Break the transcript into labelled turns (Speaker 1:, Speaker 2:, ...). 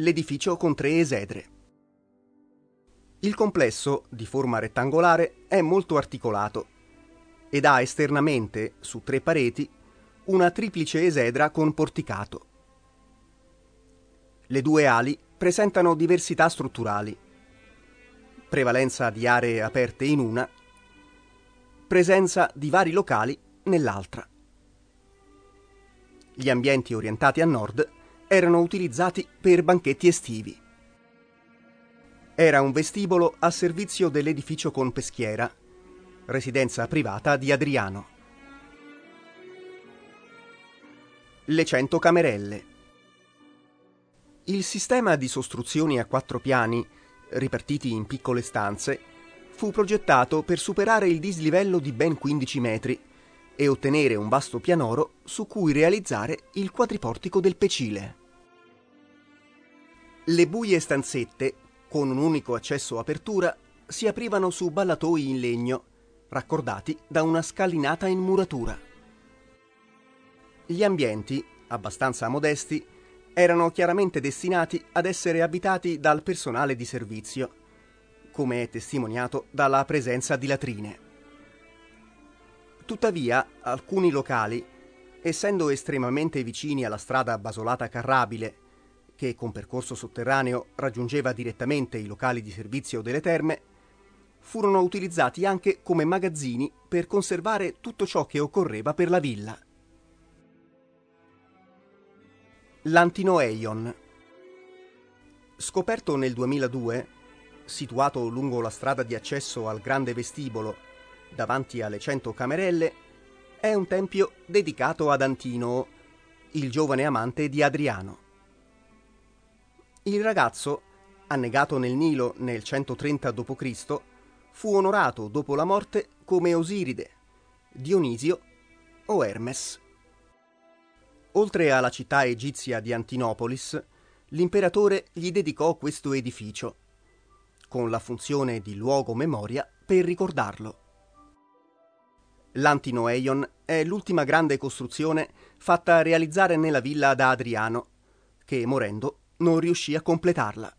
Speaker 1: l'edificio con tre esedre. Il complesso, di forma rettangolare, è molto articolato ed ha esternamente, su tre pareti, una triplice esedra con porticato. Le due ali presentano diversità strutturali. Prevalenza di aree aperte in una, presenza di vari locali nell'altra. Gli ambienti orientati a nord erano utilizzati per banchetti estivi. Era un vestibolo a servizio dell'edificio con peschiera, residenza privata di Adriano. Le cento camerelle. Il sistema di sostruzioni a quattro piani, ripartiti in piccole stanze, fu progettato per superare il dislivello di ben 15 metri e ottenere un vasto pianoro su cui realizzare il quadriportico del Pecile. Le buie stanzette, con un unico accesso apertura, si aprivano su ballatoi in legno, raccordati da una scalinata in muratura. Gli ambienti, abbastanza modesti, erano chiaramente destinati ad essere abitati dal personale di servizio, come è testimoniato dalla presenza di latrine. Tuttavia, alcuni locali, essendo estremamente vicini alla strada basolata carrabile, che con percorso sotterraneo raggiungeva direttamente i locali di servizio delle terme, furono utilizzati anche come magazzini per conservare tutto ciò che occorreva per la villa. L'Antinoeion Scoperto nel 2002, situato lungo la strada di accesso al grande vestibolo davanti alle cento camerelle, è un tempio dedicato ad Antinoo, il giovane amante di Adriano. Il ragazzo, annegato nel Nilo nel 130 d.C., fu onorato dopo la morte come Osiride, Dionisio o Hermes. Oltre alla città egizia di Antinopolis, l'imperatore gli dedicò questo edificio, con la funzione di luogo memoria per ricordarlo. L'Antinoeion è l'ultima grande costruzione fatta realizzare nella villa da Adriano, che morendo non riuscì a completarla.